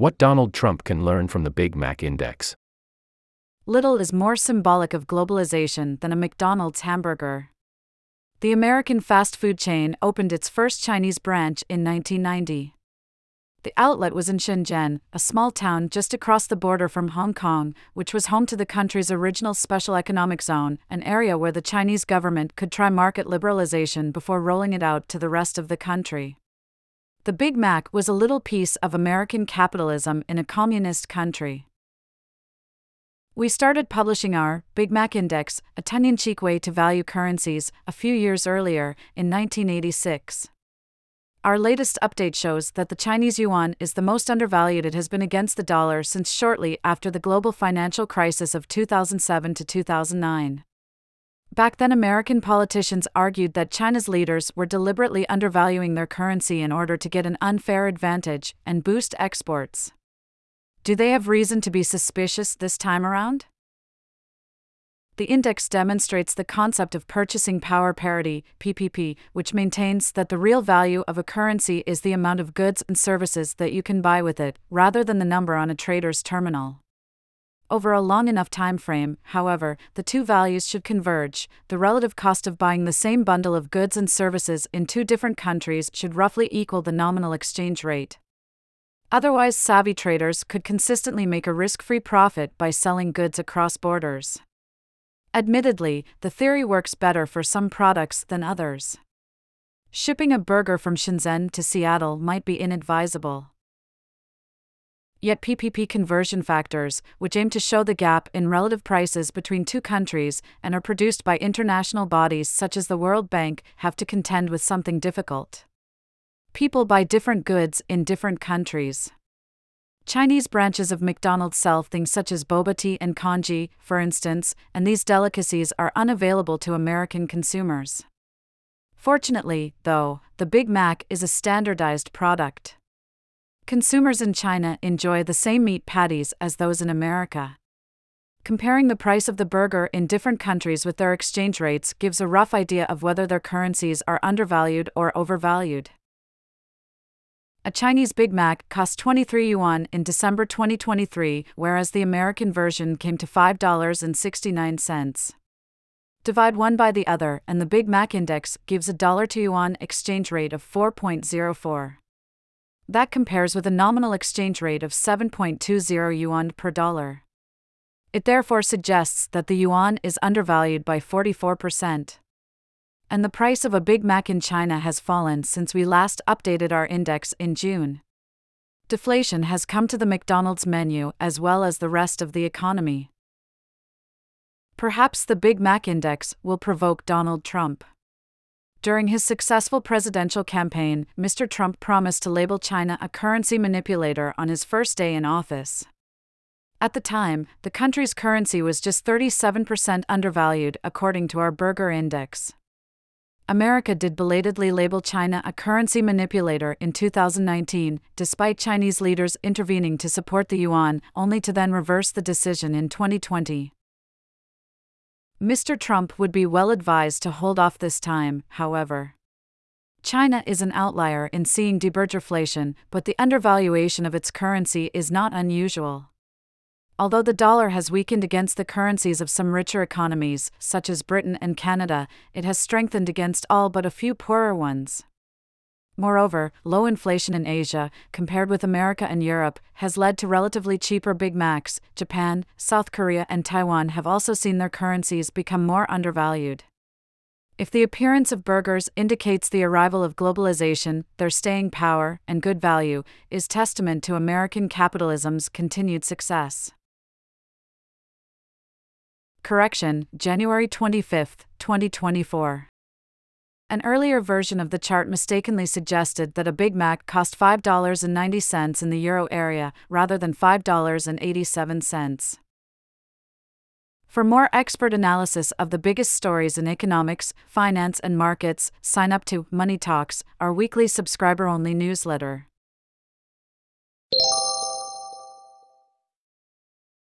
What Donald Trump can learn from the Big Mac Index. Little is more symbolic of globalization than a McDonald's hamburger. The American fast food chain opened its first Chinese branch in 1990. The outlet was in Shenzhen, a small town just across the border from Hong Kong, which was home to the country's original special economic zone, an area where the Chinese government could try market liberalization before rolling it out to the rest of the country. The Big Mac was a little piece of American capitalism in a communist country. We started publishing our Big Mac Index, a tongue in cheek way to value currencies, a few years earlier, in 1986. Our latest update shows that the Chinese yuan is the most undervalued it has been against the dollar since shortly after the global financial crisis of 2007 to 2009. Back then, American politicians argued that China's leaders were deliberately undervaluing their currency in order to get an unfair advantage and boost exports. Do they have reason to be suspicious this time around? The index demonstrates the concept of purchasing power parity, PPP, which maintains that the real value of a currency is the amount of goods and services that you can buy with it, rather than the number on a trader's terminal. Over a long enough time frame, however, the two values should converge. The relative cost of buying the same bundle of goods and services in two different countries should roughly equal the nominal exchange rate. Otherwise, savvy traders could consistently make a risk free profit by selling goods across borders. Admittedly, the theory works better for some products than others. Shipping a burger from Shenzhen to Seattle might be inadvisable. Yet PPP conversion factors, which aim to show the gap in relative prices between two countries and are produced by international bodies such as the World Bank, have to contend with something difficult. People buy different goods in different countries. Chinese branches of McDonald's sell things such as boba tea and congee, for instance, and these delicacies are unavailable to American consumers. Fortunately, though, the Big Mac is a standardized product. Consumers in China enjoy the same meat patties as those in America. Comparing the price of the burger in different countries with their exchange rates gives a rough idea of whether their currencies are undervalued or overvalued. A Chinese Big Mac cost 23 yuan in December 2023, whereas the American version came to $5.69. Divide one by the other, and the Big Mac index gives a dollar to yuan exchange rate of 4.04. That compares with a nominal exchange rate of 7.20 yuan per dollar. It therefore suggests that the yuan is undervalued by 44%. And the price of a Big Mac in China has fallen since we last updated our index in June. Deflation has come to the McDonald's menu as well as the rest of the economy. Perhaps the Big Mac index will provoke Donald Trump. During his successful presidential campaign, Mr. Trump promised to label China a currency manipulator on his first day in office. At the time, the country's currency was just 37% undervalued, according to our Burger Index. America did belatedly label China a currency manipulator in 2019, despite Chinese leaders intervening to support the yuan, only to then reverse the decision in 2020. Mr. Trump would be well advised to hold off this time, however. China is an outlier in seeing deburgerflation, but the undervaluation of its currency is not unusual. Although the dollar has weakened against the currencies of some richer economies, such as Britain and Canada, it has strengthened against all but a few poorer ones. Moreover, low inflation in Asia, compared with America and Europe, has led to relatively cheaper Big Macs. Japan, South Korea, and Taiwan have also seen their currencies become more undervalued. If the appearance of burgers indicates the arrival of globalization, their staying power and good value is testament to American capitalism's continued success. Correction, January 25, 2024. An earlier version of the chart mistakenly suggested that a Big Mac cost $5.90 in the euro area rather than $5.87. For more expert analysis of the biggest stories in economics, finance, and markets, sign up to Money Talks, our weekly subscriber only newsletter.